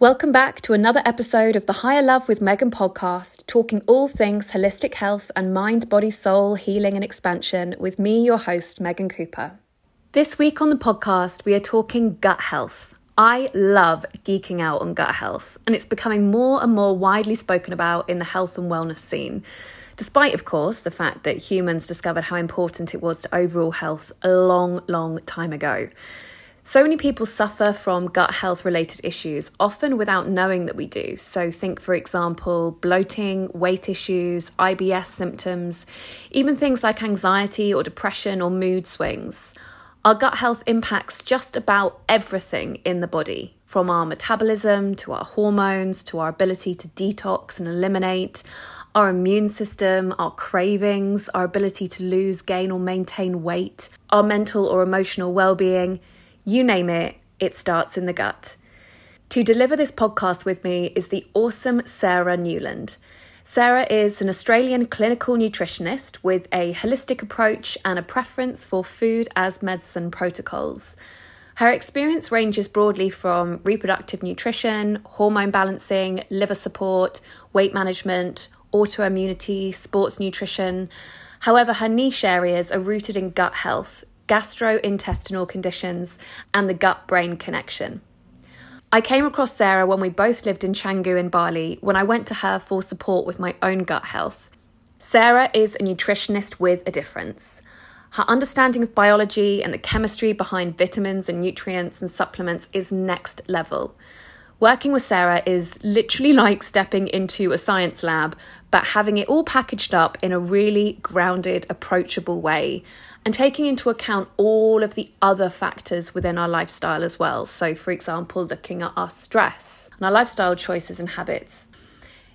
Welcome back to another episode of the Higher Love with Megan podcast, talking all things holistic health and mind, body, soul, healing, and expansion with me, your host, Megan Cooper. This week on the podcast, we are talking gut health. I love geeking out on gut health, and it's becoming more and more widely spoken about in the health and wellness scene. Despite, of course, the fact that humans discovered how important it was to overall health a long, long time ago. So many people suffer from gut health related issues, often without knowing that we do. So, think, for example, bloating, weight issues, IBS symptoms, even things like anxiety or depression or mood swings. Our gut health impacts just about everything in the body, from our metabolism to our hormones to our ability to detox and eliminate, our immune system, our cravings, our ability to lose, gain, or maintain weight, our mental or emotional well being you name it, it starts in the gut. To deliver this podcast with me is the awesome Sarah Newland. Sarah is an Australian clinical nutritionist with a holistic approach and a preference for food as medicine protocols. Her experience ranges broadly from reproductive nutrition, hormone balancing, liver support, weight management, autoimmunity, sports nutrition. However, her niche areas are rooted in gut health, gastrointestinal conditions, and the gut brain connection. I came across Sarah when we both lived in Canggu in Bali when I went to her for support with my own gut health. Sarah is a nutritionist with a difference. Her understanding of biology and the chemistry behind vitamins and nutrients and supplements is next level. Working with Sarah is literally like stepping into a science lab, but having it all packaged up in a really grounded, approachable way and taking into account all of the other factors within our lifestyle as well. So, for example, looking at our stress and our lifestyle choices and habits.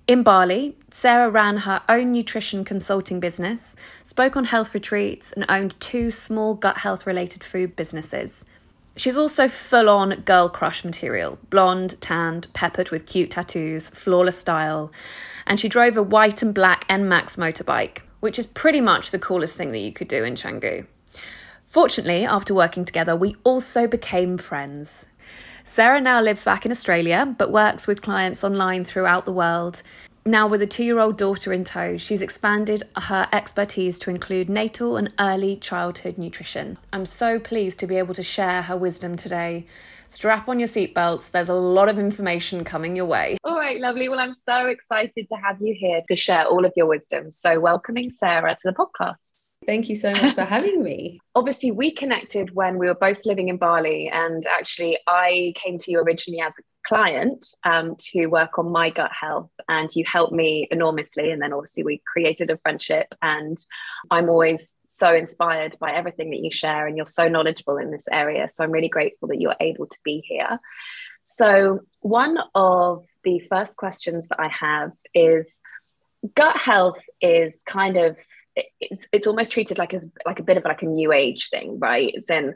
In Bali, Sarah ran her own nutrition consulting business, spoke on health retreats, and owned two small gut health related food businesses. She's also full on girl crush material blonde, tanned, peppered with cute tattoos, flawless style, and she drove a white and black NMAX motorbike, which is pretty much the coolest thing that you could do in Canggu. Fortunately, after working together, we also became friends. Sarah now lives back in Australia, but works with clients online throughout the world. Now, with a two year old daughter in tow, she's expanded her expertise to include natal and early childhood nutrition. I'm so pleased to be able to share her wisdom today. Strap on your seatbelts, there's a lot of information coming your way. All right, lovely. Well, I'm so excited to have you here to share all of your wisdom. So, welcoming Sarah to the podcast. Thank you so much for having me. Obviously, we connected when we were both living in Bali, and actually, I came to you originally as a client um, to work on my gut health, and you helped me enormously. And then, obviously, we created a friendship, and I'm always so inspired by everything that you share, and you're so knowledgeable in this area. So, I'm really grateful that you're able to be here. So, one of the first questions that I have is gut health is kind of it's it's almost treated like as like a bit of like a new age thing, right? It's in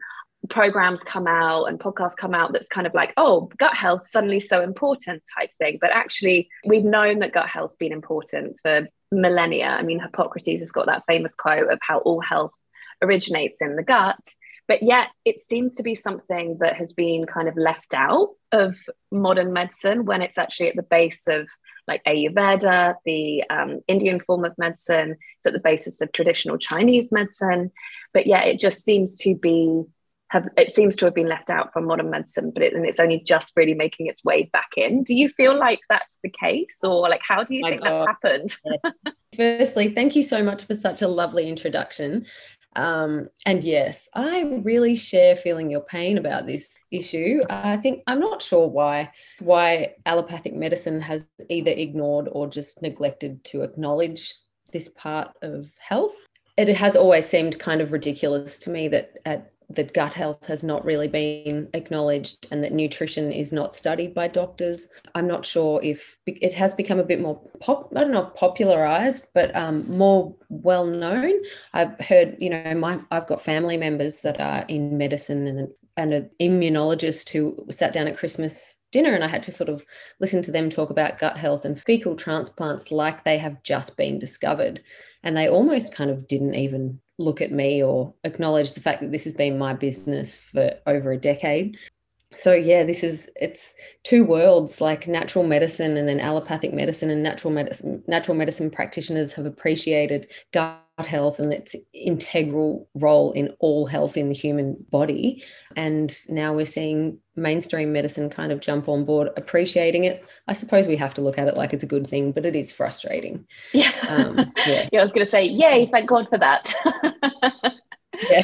programs come out and podcasts come out that's kind of like oh gut health suddenly so important type thing. But actually we've known that gut health's been important for millennia. I mean hippocrates has got that famous quote of how all health originates in the gut. But yet it seems to be something that has been kind of left out of modern medicine when it's actually at the base of like Ayurveda, the um, Indian form of medicine. It's at the basis of traditional Chinese medicine, but yet it just seems to be have it seems to have been left out from modern medicine, but it, and it's only just really making its way back in. Do you feel like that's the case, or like how do you My think God. that's happened? Firstly, thank you so much for such a lovely introduction. Um, and yes, I really share feeling your pain about this issue. I think I'm not sure why why allopathic medicine has either ignored or just neglected to acknowledge this part of health. It has always seemed kind of ridiculous to me that at that gut health has not really been acknowledged and that nutrition is not studied by doctors. I'm not sure if it has become a bit more pop, I don't know if popularized, but um, more well known. I've heard, you know, my I've got family members that are in medicine and and an immunologist who sat down at Christmas dinner and I had to sort of listen to them talk about gut health and fecal transplants like they have just been discovered. And they almost kind of didn't even look at me or acknowledge the fact that this has been my business for over a decade. so yeah this is it's two worlds like natural medicine and then allopathic medicine and natural medicine natural medicine practitioners have appreciated health and its integral role in all health in the human body. And now we're seeing mainstream medicine kind of jump on board appreciating it. I suppose we have to look at it like it's a good thing but it is frustrating. Yeah, um, yeah. yeah i was going to say yay thank god for that. Yeah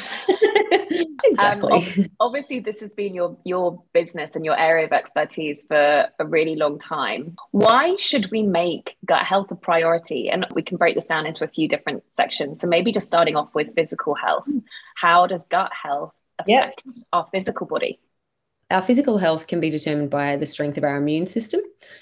exactly. Um, obviously this has been your your business and your area of expertise for a really long time. Why should we make gut health a priority? And we can break this down into a few different sections. So maybe just starting off with physical health. How does gut health affect yep. our physical body our physical health can be determined by the strength of our immune system,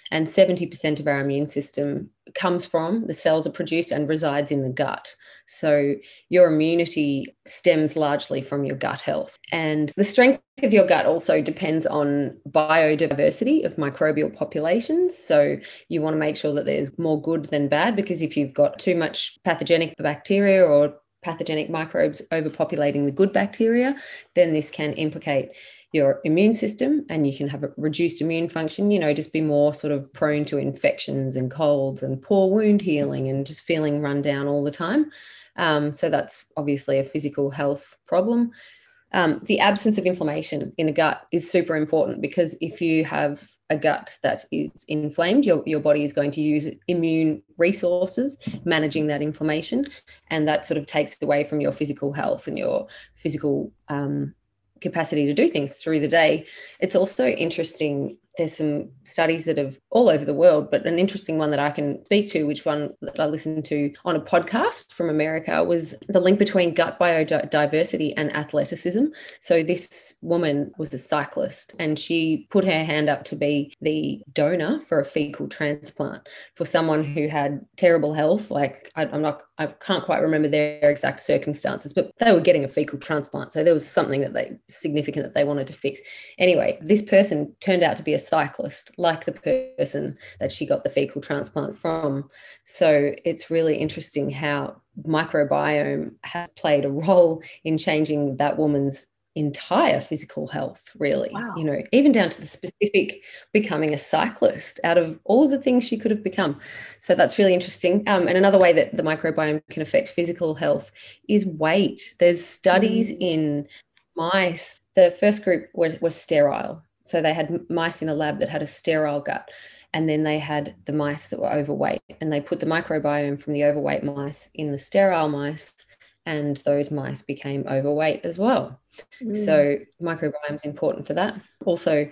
and 70% of our immune system comes from the cells are produced and resides in the gut. So, your immunity stems largely from your gut health. And the strength of your gut also depends on biodiversity of microbial populations. So, you want to make sure that there's more good than bad, because if you've got too much pathogenic bacteria or pathogenic microbes overpopulating the good bacteria, then this can implicate your immune system and you can have a reduced immune function, you know, just be more sort of prone to infections and colds and poor wound healing and just feeling run down all the time. Um, so that's obviously a physical health problem. Um, the absence of inflammation in the gut is super important because if you have a gut that is inflamed, your, your body is going to use immune resources managing that inflammation. And that sort of takes away from your physical health and your physical um, capacity to do things through the day. It's also interesting. There's some studies that have all over the world, but an interesting one that I can speak to, which one that I listened to on a podcast from America, was the link between gut biodiversity and athleticism. So this woman was a cyclist and she put her hand up to be the donor for a fecal transplant for someone who had terrible health. Like I, I'm not I can't quite remember their exact circumstances, but they were getting a fecal transplant. So there was something that they significant that they wanted to fix. Anyway, this person turned out to be a cyclist, like the person that she got the fecal transplant from. So it's really interesting how microbiome has played a role in changing that woman's entire physical health really wow. you know even down to the specific becoming a cyclist out of all of the things she could have become so that's really interesting um, and another way that the microbiome can affect physical health is weight there's studies mm. in mice the first group were, were sterile so they had mice in a lab that had a sterile gut and then they had the mice that were overweight and they put the microbiome from the overweight mice in the sterile mice and those mice became overweight as well. Mm. So microbiome is important for that. Also,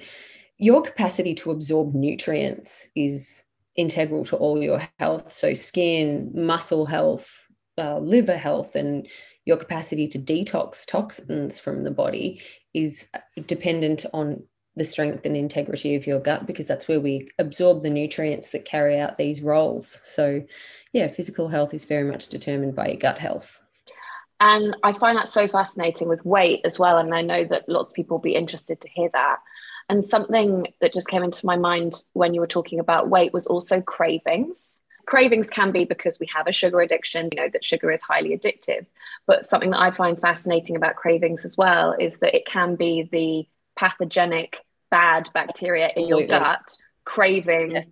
your capacity to absorb nutrients is integral to all your health. So skin, muscle health, uh, liver health, and your capacity to detox toxins from the body is dependent on the strength and integrity of your gut because that's where we absorb the nutrients that carry out these roles. So, yeah, physical health is very much determined by your gut health. And I find that so fascinating with weight as well. And I know that lots of people will be interested to hear that. And something that just came into my mind when you were talking about weight was also cravings. Cravings can be because we have a sugar addiction, you know, that sugar is highly addictive. But something that I find fascinating about cravings as well is that it can be the pathogenic bad bacteria in your gut craving yeah.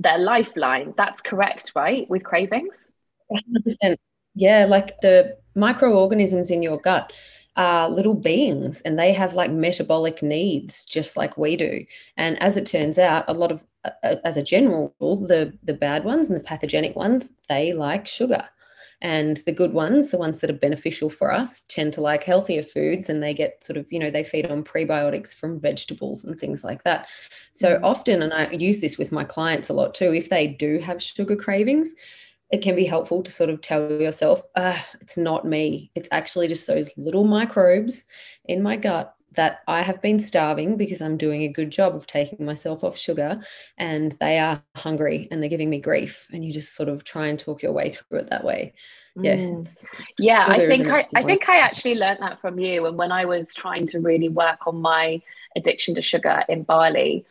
their lifeline. That's correct, right? With cravings? 100%. Yeah, like the microorganisms in your gut are little beings and they have like metabolic needs just like we do. And as it turns out, a lot of, uh, uh, as a general rule, the, the bad ones and the pathogenic ones, they like sugar. And the good ones, the ones that are beneficial for us, tend to like healthier foods and they get sort of, you know, they feed on prebiotics from vegetables and things like that. So mm. often, and I use this with my clients a lot too, if they do have sugar cravings, it can be helpful to sort of tell yourself, ah, it's not me. It's actually just those little microbes in my gut that I have been starving because I'm doing a good job of taking myself off sugar and they are hungry and they're giving me grief. And you just sort of try and talk your way through it that way. Yeah. Mm. Yeah. I think I, I think I actually learned that from you. And when I was trying to really work on my addiction to sugar in Bali,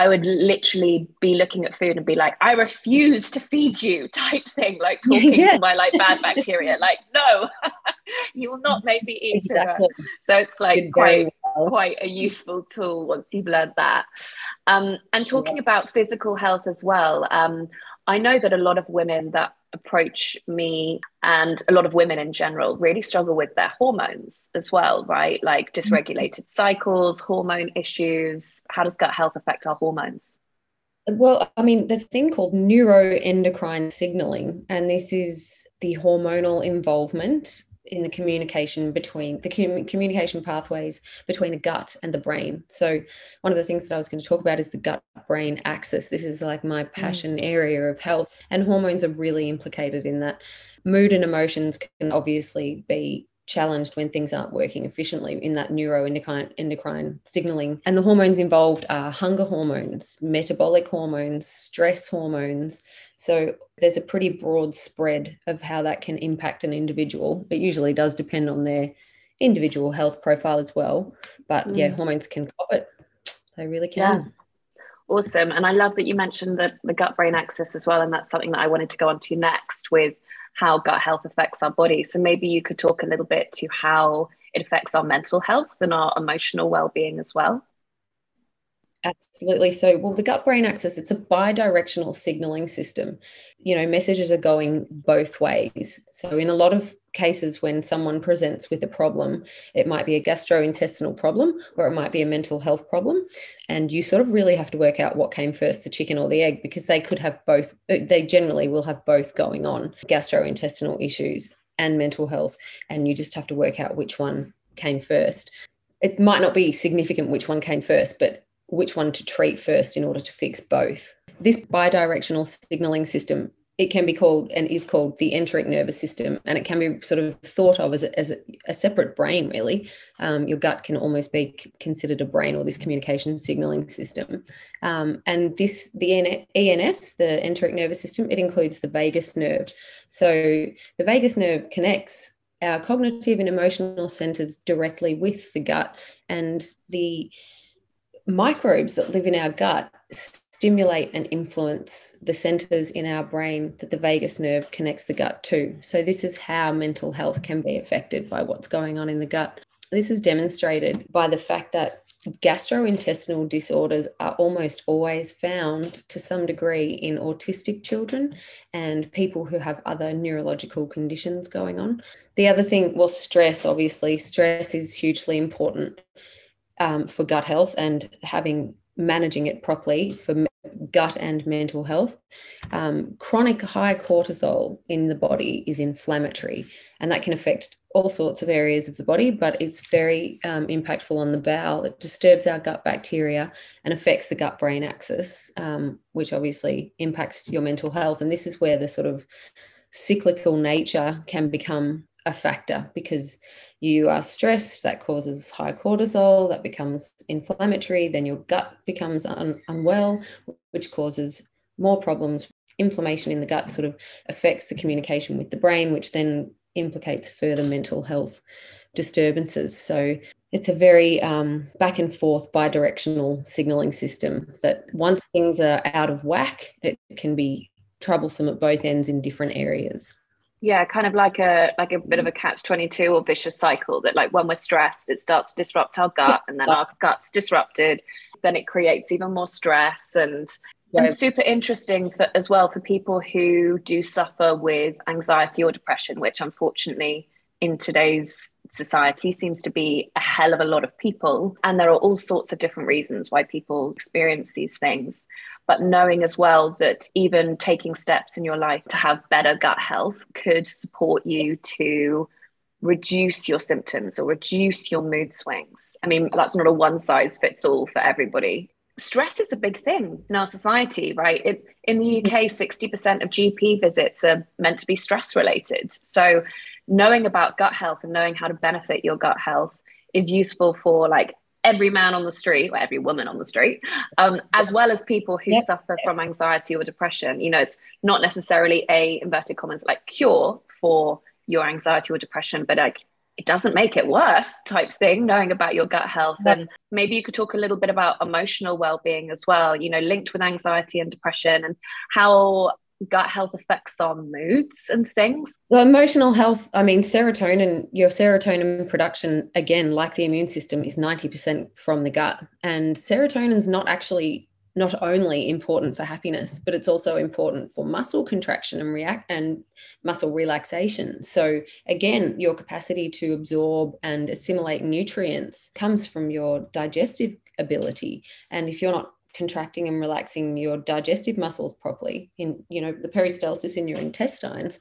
I would literally be looking at food and be like, I refuse to feed you type thing, like talking yeah. to my like bad bacteria. like, no, you will not make me eat exactly. sugar. So it's like quite quite a useful tool once you've learned that. Um, and talking about physical health as well, um, I know that a lot of women that approach me and a lot of women in general really struggle with their hormones as well, right? Like mm-hmm. dysregulated cycles, hormone issues. How does gut health affect our hormones? Well, I mean, there's a thing called neuroendocrine signaling, and this is the hormonal involvement in the communication between the com- communication pathways between the gut and the brain. So, one of the things that I was going to talk about is the gut brain axis. This is like my mm. passion mm. area of health, and hormones are really implicated in that. Mood and emotions can obviously be challenged when things aren't working efficiently in that neuroendocrine endocrine signaling. And the hormones involved are hunger hormones, metabolic hormones, stress hormones. So there's a pretty broad spread of how that can impact an individual. It usually does depend on their individual health profile as well. But mm. yeah, hormones can cop it. They really can. Yeah. Awesome. And I love that you mentioned the, the gut brain axis as well. And that's something that I wanted to go on to next with how gut health affects our body. So maybe you could talk a little bit to how it affects our mental health and our emotional well-being as well. Absolutely. So, well, the gut brain axis, it's a bi-directional signaling system. You know, messages are going both ways. So, in a lot of cases, when someone presents with a problem, it might be a gastrointestinal problem or it might be a mental health problem. And you sort of really have to work out what came first, the chicken or the egg, because they could have both, uh, they generally will have both going on gastrointestinal issues and mental health. And you just have to work out which one came first. It might not be significant which one came first, but which one to treat first in order to fix both. This bidirectional signaling system, it can be called and is called the enteric nervous system, and it can be sort of thought of as a, as a, separate brain, really. Um, your gut can almost be considered a brain or this communication signaling system. Um, and this, the ENS, the enteric nervous system, it includes the vagus nerve. So the vagus nerve connects our cognitive and emotional centers directly with the gut and the microbes that live in our gut stimulate and influence the centers in our brain that the vagus nerve connects the gut to. So, this is how mental health can be affected by what's going on in the gut. This is demonstrated by the fact that gastrointestinal disorders are almost always found to some degree in autistic children and people who have other neurological conditions going on. The other thing, well, stress, obviously, stress is hugely important um, for gut health and having managing it properly for gut and mental health. Um, chronic high cortisol in the body is inflammatory, and that can affect all sorts of areas of the body, but it's very um, impactful on the bowel. It disturbs our gut bacteria and affects the gut brain axis, um, which obviously impacts your mental health. And this is where the sort of cyclical nature can become a factor because you are stressed, that causes high cortisol, that becomes inflammatory, then your gut becomes un- unwell, which causes more problems. Inflammation in the gut sort of affects the communication with the brain, which then implicates further mental health disturbances. So it's a very um, back and forth bi-directional signaling system that once things are out of whack, it can be troublesome at both ends in different areas yeah kind of like a like a bit of mm. a catch 22 or vicious cycle that like when we're stressed it starts to disrupt our gut and then our gut's disrupted then it creates even more stress and and super interesting for, as well for people who do suffer with anxiety or depression which unfortunately in today's society seems to be a hell of a lot of people and there are all sorts of different reasons why people experience these things but knowing as well that even taking steps in your life to have better gut health could support you to reduce your symptoms or reduce your mood swings. I mean, that's not a one size fits all for everybody. Stress is a big thing in our society, right? It, in the UK, 60% of GP visits are meant to be stress related. So, knowing about gut health and knowing how to benefit your gut health is useful for like every man on the street or every woman on the street, um, as well as people who suffer from anxiety or depression. You know, it's not necessarily a inverted commas like cure for your anxiety or depression, but like it doesn't make it worse type thing knowing about your gut health. And maybe you could talk a little bit about emotional well-being as well you know linked with anxiety and depression and how gut health affects our moods and things? Well, emotional health, I mean, serotonin, your serotonin production, again, like the immune system, is 90% from the gut. And serotonin is not actually not only important for happiness, but it's also important for muscle contraction and react and muscle relaxation. So again, your capacity to absorb and assimilate nutrients comes from your digestive ability. And if you're not contracting and relaxing your digestive muscles properly in you know the peristalsis in your intestines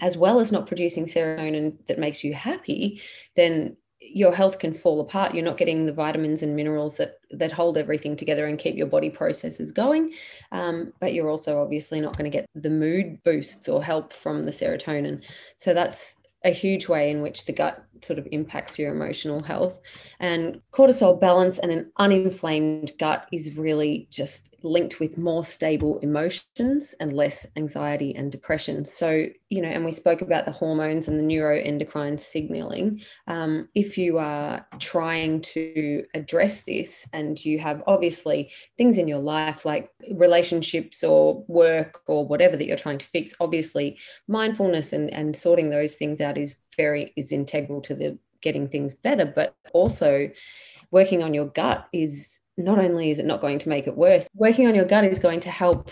as well as not producing serotonin that makes you happy then your health can fall apart. You're not getting the vitamins and minerals that that hold everything together and keep your body processes going. Um, but you're also obviously not going to get the mood boosts or help from the serotonin. So that's a huge way in which the gut sort of impacts your emotional health. And cortisol balance and an uninflamed gut is really just linked with more stable emotions and less anxiety and depression. So, you know, and we spoke about the hormones and the neuroendocrine signaling. Um, if you are trying to address this and you have obviously things in your life like relationships or work or whatever that you're trying to fix, obviously mindfulness and, and sorting those things out is very is integral to the getting things better but also working on your gut is not only is it not going to make it worse working on your gut is going to help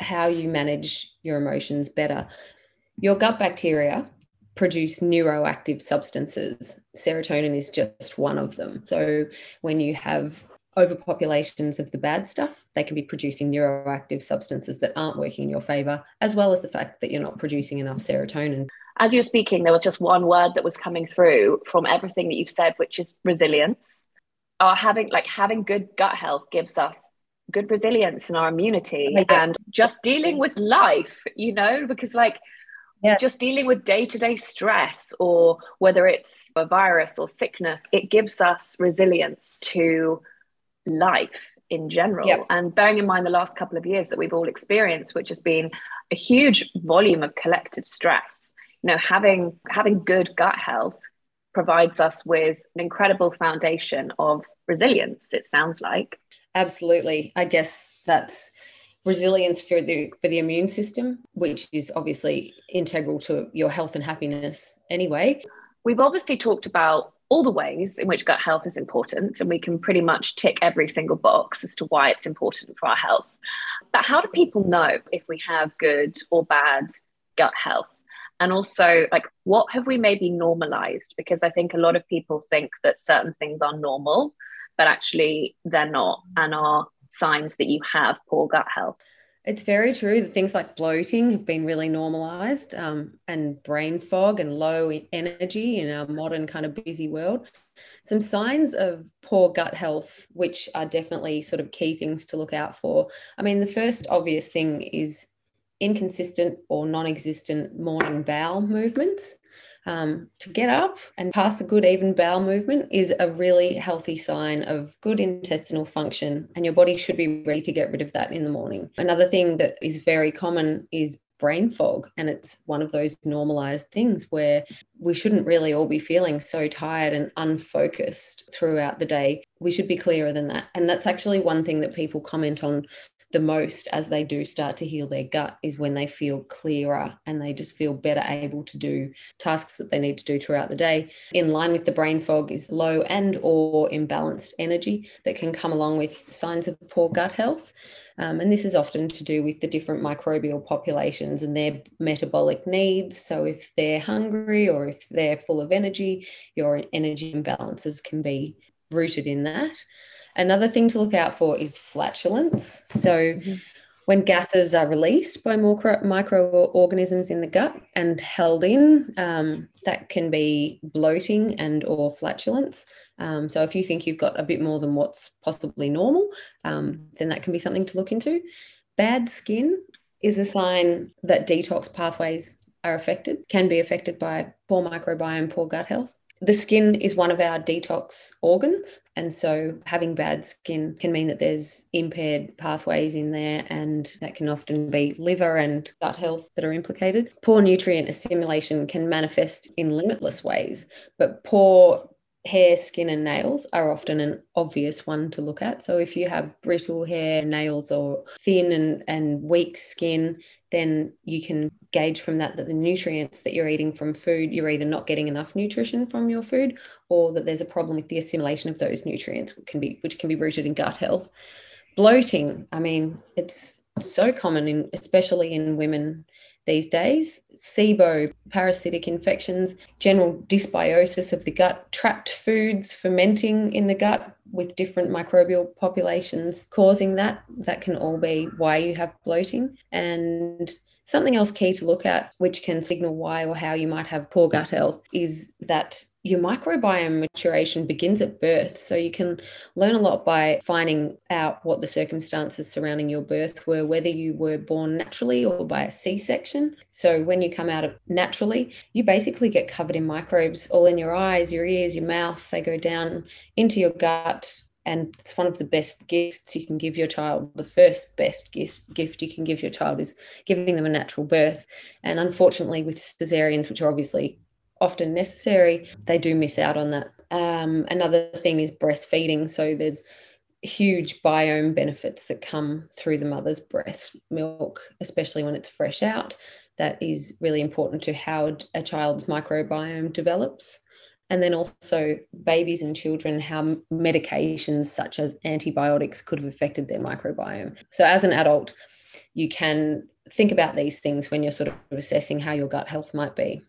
how you manage your emotions better. Your gut bacteria produce neuroactive substances. Serotonin is just one of them. So when you have overpopulations of the bad stuff, they can be producing neuroactive substances that aren't working in your favor, as well as the fact that you're not producing enough serotonin. As you're speaking, there was just one word that was coming through from everything that you've said, which is resilience. Our having like having good gut health gives us good resilience in our immunity and just dealing with life, you know, because like yeah. just dealing with day-to-day stress or whether it's a virus or sickness, it gives us resilience to life in general. And bearing in mind the last couple of years that we've all experienced, which has been a huge volume of collective stress you know having having good gut health provides us with an incredible foundation of resilience it sounds like. Absolutely. I guess that's resilience for the for the immune system which is obviously integral to your health and happiness anyway. We've obviously talked about all the ways in which gut health is important and we can pretty much tick every single box as to why it's important for our health. But how do people know if we have good or bad gut health and also like what have we maybe normalized because i think a lot of people think that certain things are normal but actually they're not and are signs that you have poor gut health it's very true that things like bloating have been really normalized um, and brain fog and low energy in our modern kind of busy world. Some signs of poor gut health, which are definitely sort of key things to look out for. I mean, the first obvious thing is inconsistent or non existent morning bowel movements. Um, to get up and pass a good even bowel movement is a really healthy sign of good intestinal function, and your body should be ready to get rid of that in the morning. Another thing that is very common is brain fog, and it's one of those normalized things where we shouldn't really all be feeling so tired and unfocused throughout the day. We should be clearer than that. And that's actually one thing that people comment on the most as they do start to heal their gut is when they feel clearer and they just feel better able to do tasks that they need to do throughout the day. In line with the brain fog is low and or imbalanced energy that can come along with signs of poor gut health. Um, and this is often to do with the different microbial populations and their metabolic needs. So if they're hungry or if they're full of energy your energy imbalances can be rooted in that Another thing to look out for is flatulence. So, mm-hmm. when gases are released by micro- microorganisms in the gut and held in, um, that can be bloating and or flatulence. Um, so, if you think you've got a bit more than what's possibly normal, um, then that can be something to look into. Bad skin is a sign that detox pathways are affected, can be affected by poor microbiome, poor gut health. The skin is one of our detox organs. And so having bad skin can mean that there's impaired pathways in there, and that can often be liver and gut health that are implicated. Poor nutrient assimilation can manifest in limitless ways, but poor hair, skin, and nails are often an obvious one to look at. So if you have brittle hair, nails, or thin and, and weak skin, then you can gauge from that that the nutrients that you're eating from food, you're either not getting enough nutrition from your food or that there's a problem with the assimilation of those nutrients, which can be, which can be rooted in gut health. Bloating, I mean, it's so common in especially in women these days SIBO, parasitic infections, general dysbiosis of the gut, trapped foods fermenting in the gut with different microbial populations causing that. That can all be why you have bloating. And something else key to look at, which can signal why or how you might have poor gut health, is that your microbiome maturation begins at birth. So you can learn a lot by finding out what the circumstances surrounding your birth were, whether you were born naturally or by a C section. So when you come out of naturally, you basically get covered in microbes all in your eyes, your ears, your mouth. They go down into your gut. And it's one of the best gifts you can give your child. The first best gift you can give your child is giving them a natural birth. And unfortunately, with cesareans, which are obviously often necessary, they do miss out on that. Um, another thing is breastfeeding. So there's huge biome benefits that come through the mother's breast milk, especially when it's fresh out. That is really important to how a child's microbiome develops. And then also babies and children, how medications such as antibiotics could have affected their microbiome. So, as an adult, you can think about these things when you're sort of assessing how your gut health might be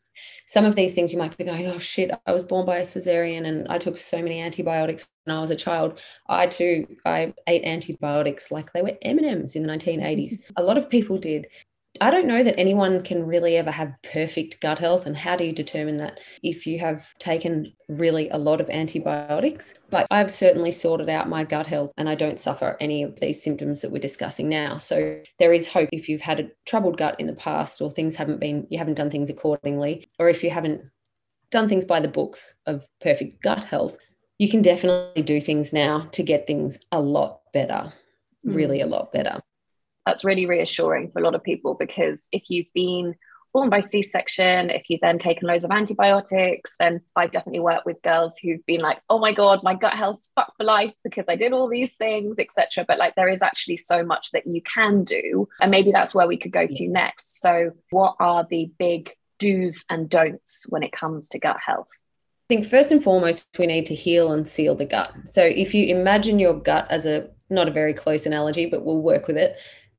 some of these things you might be going, oh shit, I was born by a cesarean and I took so many antibiotics when I was a child. I too, I ate antibiotics like they were M&Ms in the 1980s. a lot of people did. I don't know that anyone can really ever have perfect gut health. And how do you determine that if you have taken really a lot of antibiotics? But I've certainly sorted out my gut health and I don't suffer any of these symptoms that we're discussing now. So there is hope if you've had a troubled gut in the past or things haven't been, you haven't done things accordingly, or if you haven't done things by the books of perfect gut health, you can definitely do things now to get things a lot better, hmm. really a lot better that's really reassuring for a lot of people because if you've been born by c-section if you've then taken loads of antibiotics then i've definitely worked with girls who've been like oh my god my gut health's fucked for life because i did all these things etc but like there is actually so much that you can do and maybe that's where we could go to next. So what are the big do's and don'ts when it comes to gut health? I think first and foremost, we need to heal and seal the gut. So if you imagine your gut as a not a very close analogy, but we'll work with it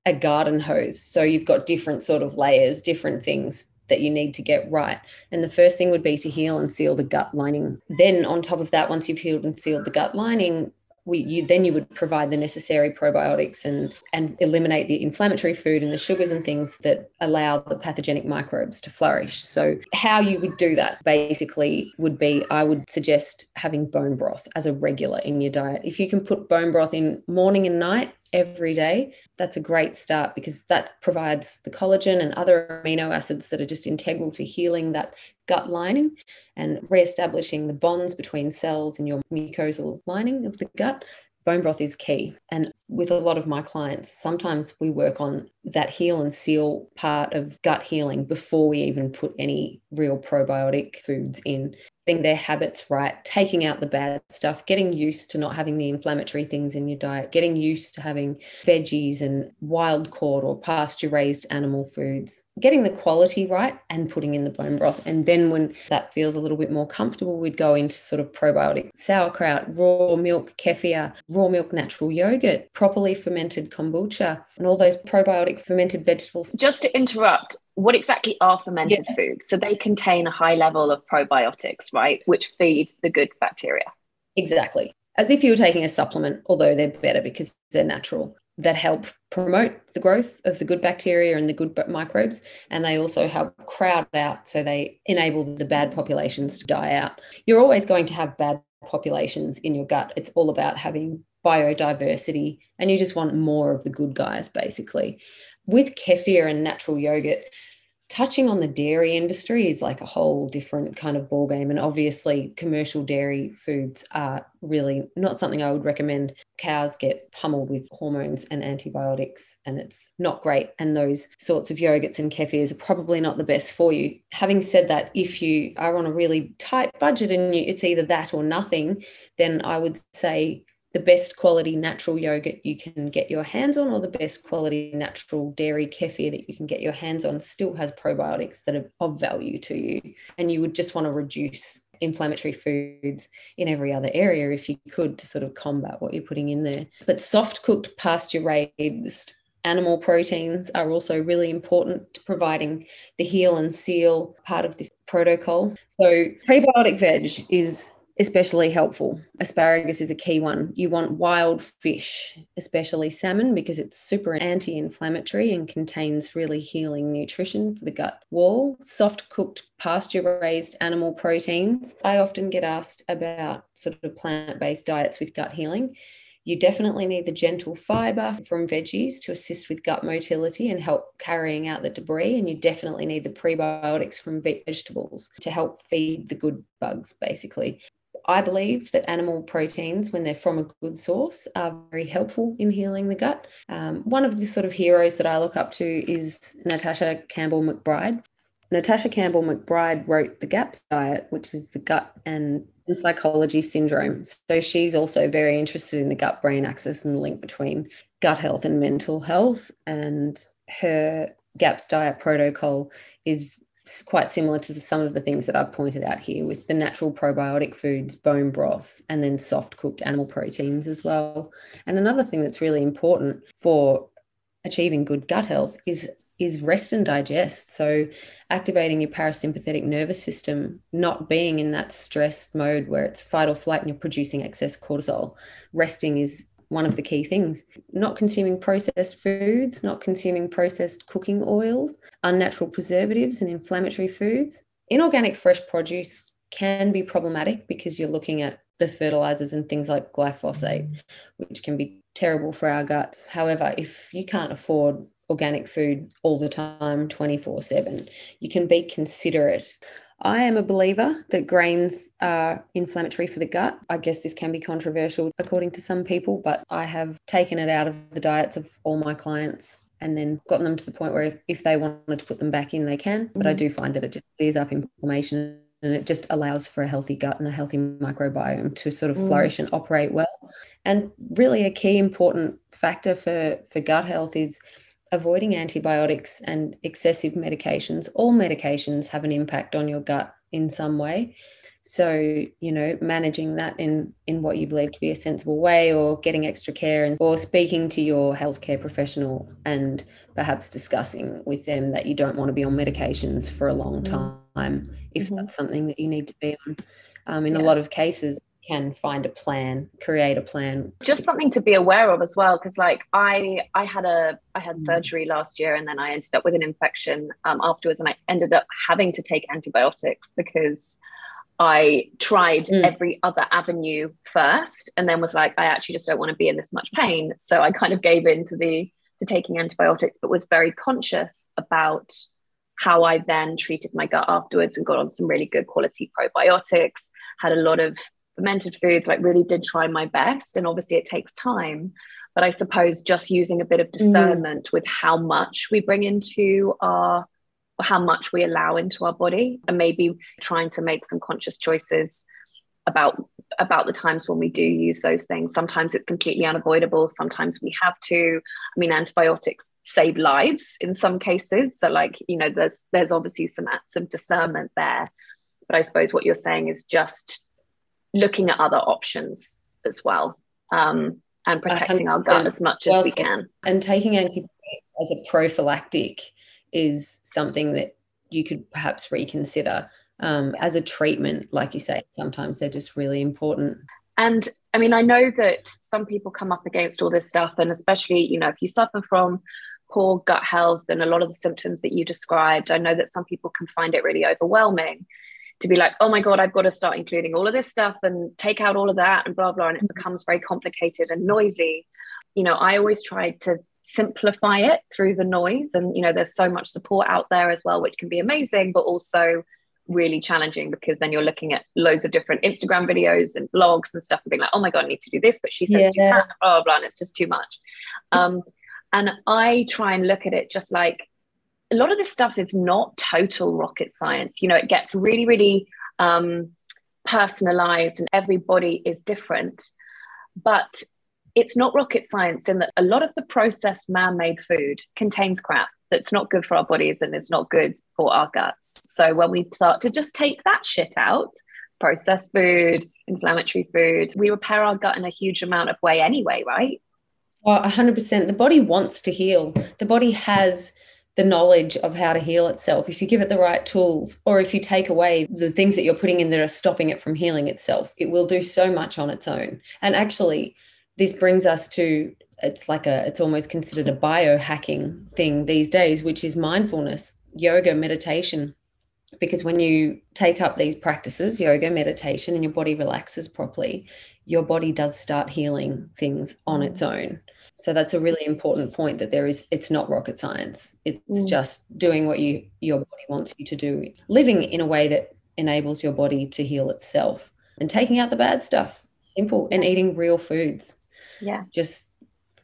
a garden hose. So you've got different sort of layers, different things that you need to get right. And the first thing would be to heal and seal the gut lining. Then on top of that, once you've healed and sealed the gut lining, we, you, then you would provide the necessary probiotics and and eliminate the inflammatory food and the sugars and things that allow the pathogenic microbes to flourish. So how you would do that basically would be I would suggest having bone broth as a regular in your diet. If you can put bone broth in morning and night every day, that's a great start because that provides the collagen and other amino acids that are just integral to healing that gut lining and re-establishing the bonds between cells in your mucosal lining of the gut. Bone broth is key. And with a lot of my clients, sometimes we work on that heal and seal part of gut healing before we even put any real probiotic foods in getting their habits right, taking out the bad stuff, getting used to not having the inflammatory things in your diet, getting used to having veggies and wild caught or pasture raised animal foods, getting the quality right and putting in the bone broth. And then when that feels a little bit more comfortable, we'd go into sort of probiotic sauerkraut, raw milk, kefir, raw milk natural yogurt, properly fermented kombucha, and all those probiotic fermented vegetables. Just to interrupt, what exactly are fermented yeah. foods? So they contain a high level of probiotics, right, which feed the good bacteria. Exactly. As if you were taking a supplement, although they're better because they're natural, that help promote the growth of the good bacteria and the good microbes. And they also help crowd out, so they enable the bad populations to die out. You're always going to have bad populations in your gut. It's all about having biodiversity, and you just want more of the good guys, basically. With kefir and natural yogurt, touching on the dairy industry is like a whole different kind of ball game and obviously commercial dairy foods are really not something i would recommend. Cows get pummeled with hormones and antibiotics and it's not great and those sorts of yogurts and kefirs are probably not the best for you. Having said that if you are on a really tight budget and you, it's either that or nothing then i would say the best quality natural yogurt you can get your hands on or the best quality natural dairy kefir that you can get your hands on still has probiotics that are of value to you. And you would just want to reduce inflammatory foods in every other area if you could to sort of combat what you're putting in there. But soft cooked pasture raised animal proteins are also really important to providing the heal and seal part of this protocol. So prebiotic veg is especially helpful. Asparagus is a key one. You want wild fish, especially salmon, because it's super anti inflammatory and contains really healing nutrition for the gut wall. Soft cooked, pasture raised animal proteins. I often get asked about sort of plant based diets with gut healing. You definitely need the gentle fiber from veggies to assist with gut motility and help carrying out the debris. And you definitely need the prebiotics from vegetables to help feed the good bugs, basically. I believe that animal proteins, when they're from a good source, are very helpful in healing the gut. Um, one of the sort of heroes that I look up to is Natasha Campbell McBride. Natasha Campbell McBride wrote The GAPS Diet, which is the gut and psychology syndrome. So she's also very interested in the gut brain axis and the link between gut health and mental health. And her GAPS diet protocol is quite similar to some of the things that I've pointed out here with the natural probiotic foods, bone broth, and then soft cooked animal proteins as well. And another thing that's really important for achieving good gut health is is rest and digest. So activating your parasympathetic nervous system, not being in that stressed mode where it's fight or flight and you're producing excess cortisol. Resting is one of the key things. Not consuming processed foods, not consuming processed cooking oils, unnatural preservatives and inflammatory foods. Inorganic fresh produce can be problematic because you're looking at the fertilizers and things like glyphosate, which can be terrible for our gut. However, if you can't afford organic food all the time, 24 7, you can be considerate I am a believer that grains are inflammatory for the gut. I guess this can be controversial according to some people, but I have taken it out of the diets of all my clients and then gotten them to the point where if they wanted to put them back in, they can. But I mm-hmm. do find that it just clears up inflammation and it just allows for a healthy gut and a healthy microbiome to sort of mm. flourish and operate well. And really, a key important factor for, for gut health is avoiding antibiotics and excessive medications. All medications have an impact on your gut in some way. So, you know, managing that in in what you believe to be a sensible way or getting extra care and or speaking to your healthcare professional and perhaps discussing with them that you don't want to be on medications for a long mm. time if mm-hmm. that's something that you need to be on. Um, in yeah. a lot of cases, can find a plan create a plan just something to be aware of as well because like i i had a i had mm. surgery last year and then i ended up with an infection um, afterwards and i ended up having to take antibiotics because i tried mm. every other avenue first and then was like i actually just don't want to be in this much pain so i kind of gave in to the to taking antibiotics but was very conscious about how I then treated my gut afterwards and got on some really good quality probiotics, had a lot of fermented foods, like really did try my best. And obviously it takes time. But I suppose just using a bit of mm. discernment mm. with how much we bring into our how much we allow into our body and maybe trying to make some conscious choices about about the times when we do use those things sometimes it's completely unavoidable sometimes we have to i mean antibiotics save lives in some cases so like you know there's there's obviously some acts of discernment there but i suppose what you're saying is just looking at other options as well um, and protecting our gut as much as we can. And taking antibiotics as a prophylactic is something that you could perhaps reconsider um, as a treatment. Like you say, sometimes they're just really important. And I mean, I know that some people come up against all this stuff, and especially, you know, if you suffer from poor gut health and a lot of the symptoms that you described, I know that some people can find it really overwhelming to be like, oh my God, I've got to start including all of this stuff and take out all of that and blah, blah. And it mm-hmm. becomes very complicated and noisy. You know, I always try to simplify it through the noise. And, you know, there's so much support out there as well, which can be amazing, but also really challenging because then you're looking at loads of different Instagram videos and blogs and stuff and being like, oh my God, I need to do this, but she says yeah. you can't, blah, blah, blah, and it's just too much. Um, and I try and look at it just like a lot of this stuff is not total rocket science. You know, it gets really, really um, personalized and everybody is different. but it's not rocket science in that a lot of the processed man-made food contains crap that's not good for our bodies and it's not good for our guts. So when we start to just take that shit out, processed food, inflammatory food, we repair our gut in a huge amount of way anyway, right? Well, 100%. The body wants to heal. The body has the knowledge of how to heal itself. If you give it the right tools, or if you take away the things that you're putting in that are stopping it from healing itself, it will do so much on its own. And actually, this brings us to it's like a it's almost considered a biohacking thing these days which is mindfulness yoga meditation because when you take up these practices yoga meditation and your body relaxes properly your body does start healing things on its own so that's a really important point that there is it's not rocket science. It's mm. just doing what you your body wants you to do living in a way that enables your body to heal itself and taking out the bad stuff. Simple and eating real foods. Yeah. Just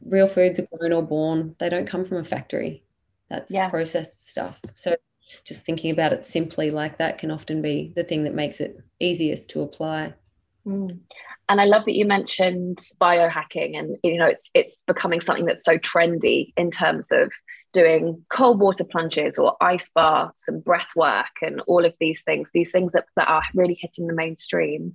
real foods are grown or born. They don't come from a factory. That's yeah. processed stuff. So just thinking about it simply like that can often be the thing that makes it easiest to apply. Mm. And i love that you mentioned biohacking and you know it's it's becoming something that's so trendy in terms of doing cold water plunges or ice baths and breath work and all of these things these things that, that are really hitting the mainstream.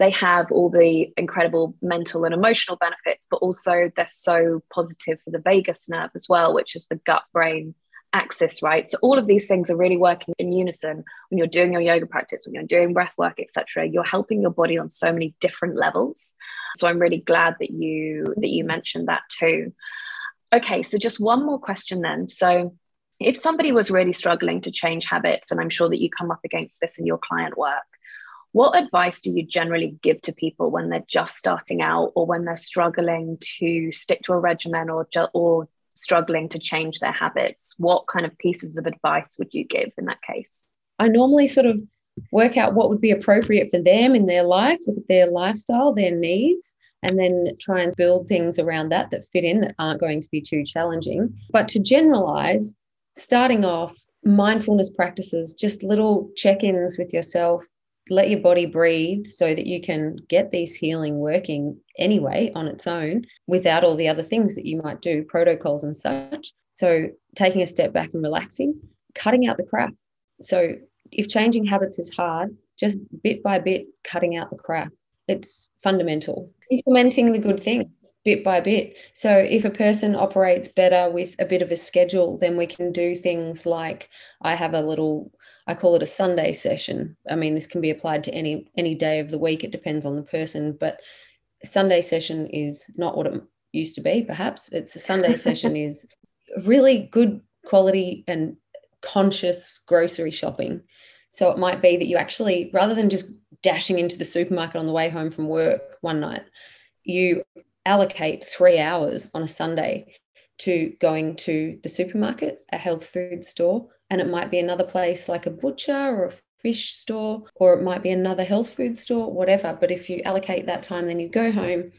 They have all the incredible mental and emotional benefits, but also they're so positive for the vagus nerve as well, which is the gut brain axis, right? So all of these things are really working in unison when you're doing your yoga practice, when you're doing breath work, etc. You're helping your body on so many different levels. So I'm really glad that you that you mentioned that too. Okay, so just one more question then. So if somebody was really struggling to change habits, and I'm sure that you come up against this in your client work, what advice do you generally give to people when they're just starting out or when they're struggling to stick to a regimen or, or struggling to change their habits? What kind of pieces of advice would you give in that case? I normally sort of work out what would be appropriate for them in their life, look at their lifestyle, their needs, and then try and build things around that that fit in that aren't going to be too challenging. But to generalize, starting off, mindfulness practices, just little check ins with yourself, let your body breathe so that you can get these healing working anyway on its own without all the other things that you might do, protocols and such. So, taking a step back and relaxing, cutting out the crap. So, if changing habits is hard, just bit by bit cutting out the crap. It's fundamental. Implementing the good things bit by bit. So, if a person operates better with a bit of a schedule, then we can do things like I have a little I call it a Sunday session. I mean, this can be applied to any any day of the week. It depends on the person, but Sunday session is not what it used to be. Perhaps it's a Sunday session is really good quality and conscious grocery shopping. So it might be that you actually, rather than just dashing into the supermarket on the way home from work one night, you allocate three hours on a Sunday to going to the supermarket, a health food store, and it might be another place like a butcher or a fish store, or it might be another health food store, whatever. But if you allocate that time, then you go home,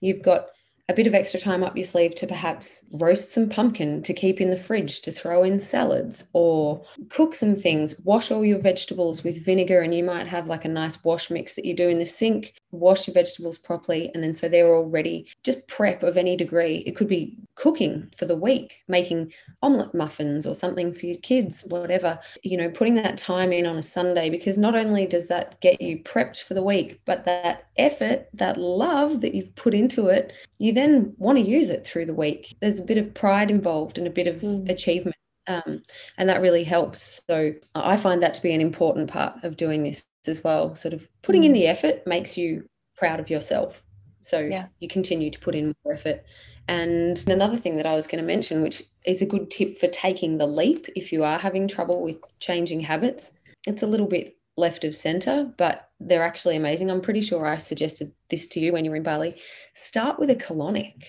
you've got a bit of extra time up your sleeve to perhaps roast some pumpkin to keep in the fridge to throw in salads or cook some things, wash all your vegetables with vinegar, and you might have like a nice wash mix that you do in the sink. Wash your vegetables properly, and then so they're all ready. Just prep of any degree. It could be cooking for the week, making omelette muffins or something for your kids, whatever. You know, putting that time in on a Sunday because not only does that get you prepped for the week, but that effort, that love that you've put into it, you then want to use it through the week. There's a bit of pride involved and a bit of mm. achievement. Um, and that really helps. So I find that to be an important part of doing this as well. Sort of putting mm. in the effort makes you proud of yourself. So yeah. you continue to put in more effort. And another thing that I was going to mention, which is a good tip for taking the leap if you are having trouble with changing habits, it's a little bit left of center, but they're actually amazing. I'm pretty sure I suggested this to you when you were in Bali. Start with a colonic.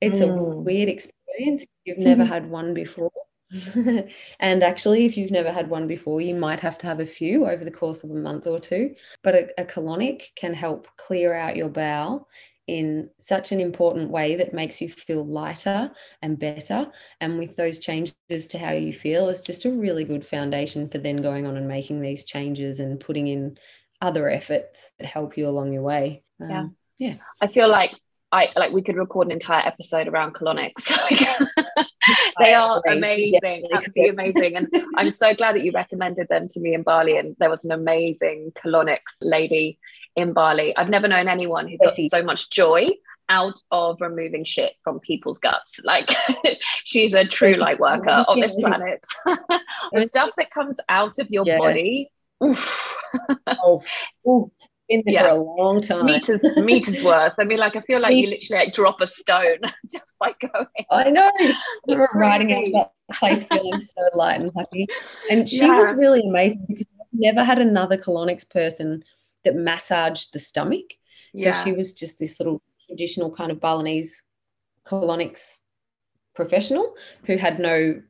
It's mm. a weird experience. You've never had one before. and actually, if you've never had one before, you might have to have a few over the course of a month or two. But a, a colonic can help clear out your bowel in such an important way that makes you feel lighter and better. And with those changes to how you feel, it's just a really good foundation for then going on and making these changes and putting in other efforts that help you along your way. Um, yeah. Yeah. I feel like I like we could record an entire episode around colonics. they are amazing, yeah, absolutely amazing. And I'm so glad that you recommended them to me in Bali. And there was an amazing colonics lady in Bali. I've never known anyone who got so much joy out of removing shit from people's guts. Like she's a true light worker on this planet. the stuff that comes out of your yeah. body. Oof. oh, oof been there yeah. for a long time. Meters, meters worth. I mean, like I feel like you literally like drop a stone just by going. I know. We were riding out that place feeling so light and happy. And she yeah. was really amazing because I've never had another colonics person that massaged the stomach. So yeah. she was just this little traditional kind of Balinese colonics professional who had no,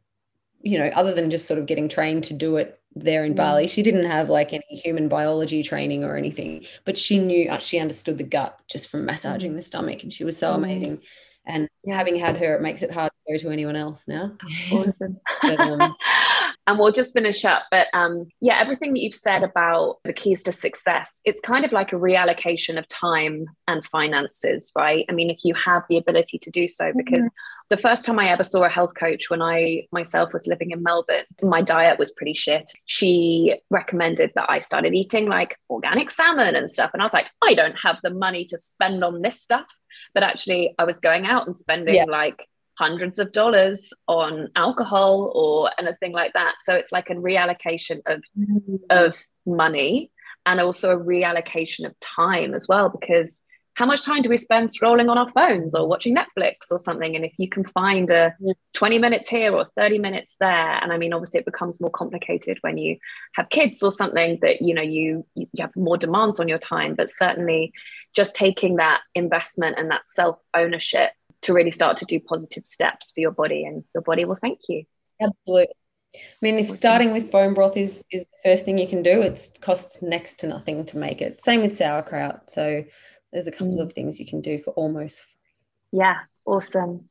you know, other than just sort of getting trained to do it there in Bali. Mm. She didn't have like any human biology training or anything, but she knew uh, she understood the gut just from massaging mm. the stomach, and she was so mm. amazing. And having had her, it makes it hard to go to anyone else now. Awesome. but, um, and we'll just finish up. But um, yeah, everything that you've said about the keys to success, it's kind of like a reallocation of time and finances, right? I mean, if you have the ability to do so, mm-hmm. because mm-hmm. the first time I ever saw a health coach when I myself was living in Melbourne, my diet was pretty shit. She recommended that I started eating like organic salmon and stuff. And I was like, I don't have the money to spend on this stuff. But actually, I was going out and spending yeah. like hundreds of dollars on alcohol or anything like that. So it's like a reallocation of mm-hmm. of money and also a reallocation of time as well because how much time do we spend scrolling on our phones or watching Netflix or something? And if you can find a 20 minutes here or 30 minutes there, and I mean, obviously it becomes more complicated when you have kids or something that, you know, you, you have more demands on your time, but certainly just taking that investment and that self ownership to really start to do positive steps for your body and your body will thank you absolutely I mean, if starting with bone broth is is the first thing you can do, it costs next to nothing to make it. Same with sauerkraut. So there's a couple mm. of things you can do for almost free. Yeah, awesome.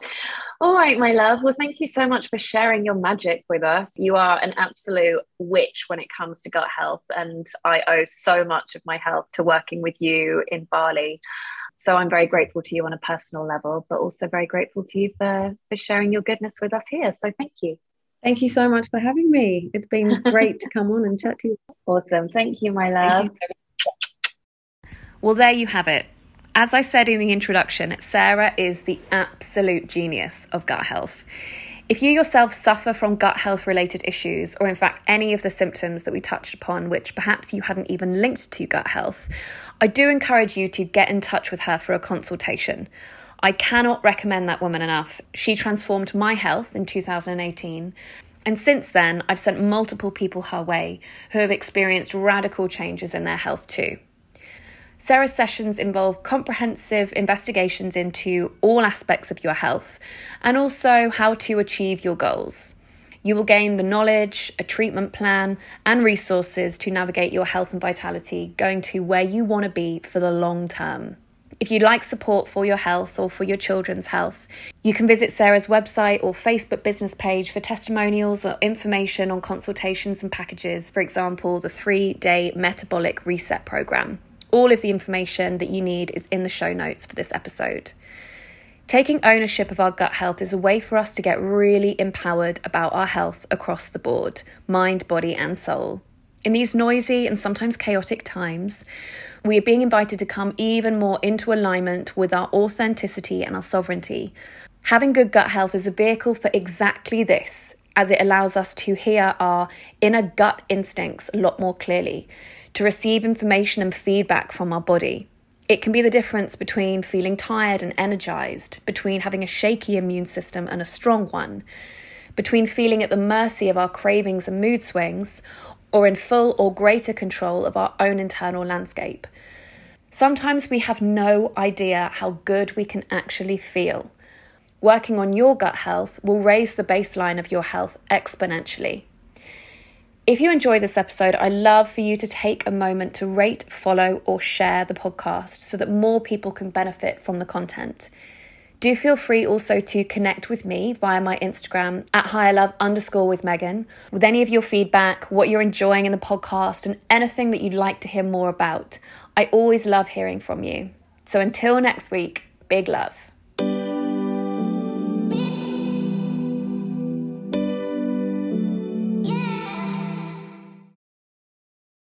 All right, my love. Well, thank you so much for sharing your magic with us. You are an absolute witch when it comes to gut health, and I owe so much of my health to working with you in Bali. So I'm very grateful to you on a personal level, but also very grateful to you for, for sharing your goodness with us here. So thank you. Thank you so much for having me. It's been great to come on and chat to you. Awesome. Thank you, my love. You. Well, there you have it. As I said in the introduction, Sarah is the absolute genius of gut health. If you yourself suffer from gut health related issues, or in fact any of the symptoms that we touched upon, which perhaps you hadn't even linked to gut health, I do encourage you to get in touch with her for a consultation. I cannot recommend that woman enough. She transformed my health in 2018. And since then, I've sent multiple people her way who have experienced radical changes in their health too. Sarah's sessions involve comprehensive investigations into all aspects of your health and also how to achieve your goals. You will gain the knowledge, a treatment plan, and resources to navigate your health and vitality, going to where you want to be for the long term. If you'd like support for your health or for your children's health, you can visit Sarah's website or Facebook business page for testimonials or information on consultations and packages, for example, the three day metabolic reset program. All of the information that you need is in the show notes for this episode. Taking ownership of our gut health is a way for us to get really empowered about our health across the board mind, body, and soul. In these noisy and sometimes chaotic times, we are being invited to come even more into alignment with our authenticity and our sovereignty. Having good gut health is a vehicle for exactly this, as it allows us to hear our inner gut instincts a lot more clearly, to receive information and feedback from our body. It can be the difference between feeling tired and energized, between having a shaky immune system and a strong one, between feeling at the mercy of our cravings and mood swings, or in full or greater control of our own internal landscape. Sometimes we have no idea how good we can actually feel. Working on your gut health will raise the baseline of your health exponentially. If you enjoy this episode, I love for you to take a moment to rate, follow, or share the podcast so that more people can benefit from the content. Do feel free also to connect with me via my Instagram at higherlove underscore with Megan with any of your feedback, what you're enjoying in the podcast, and anything that you'd like to hear more about. I always love hearing from you. So until next week, big love.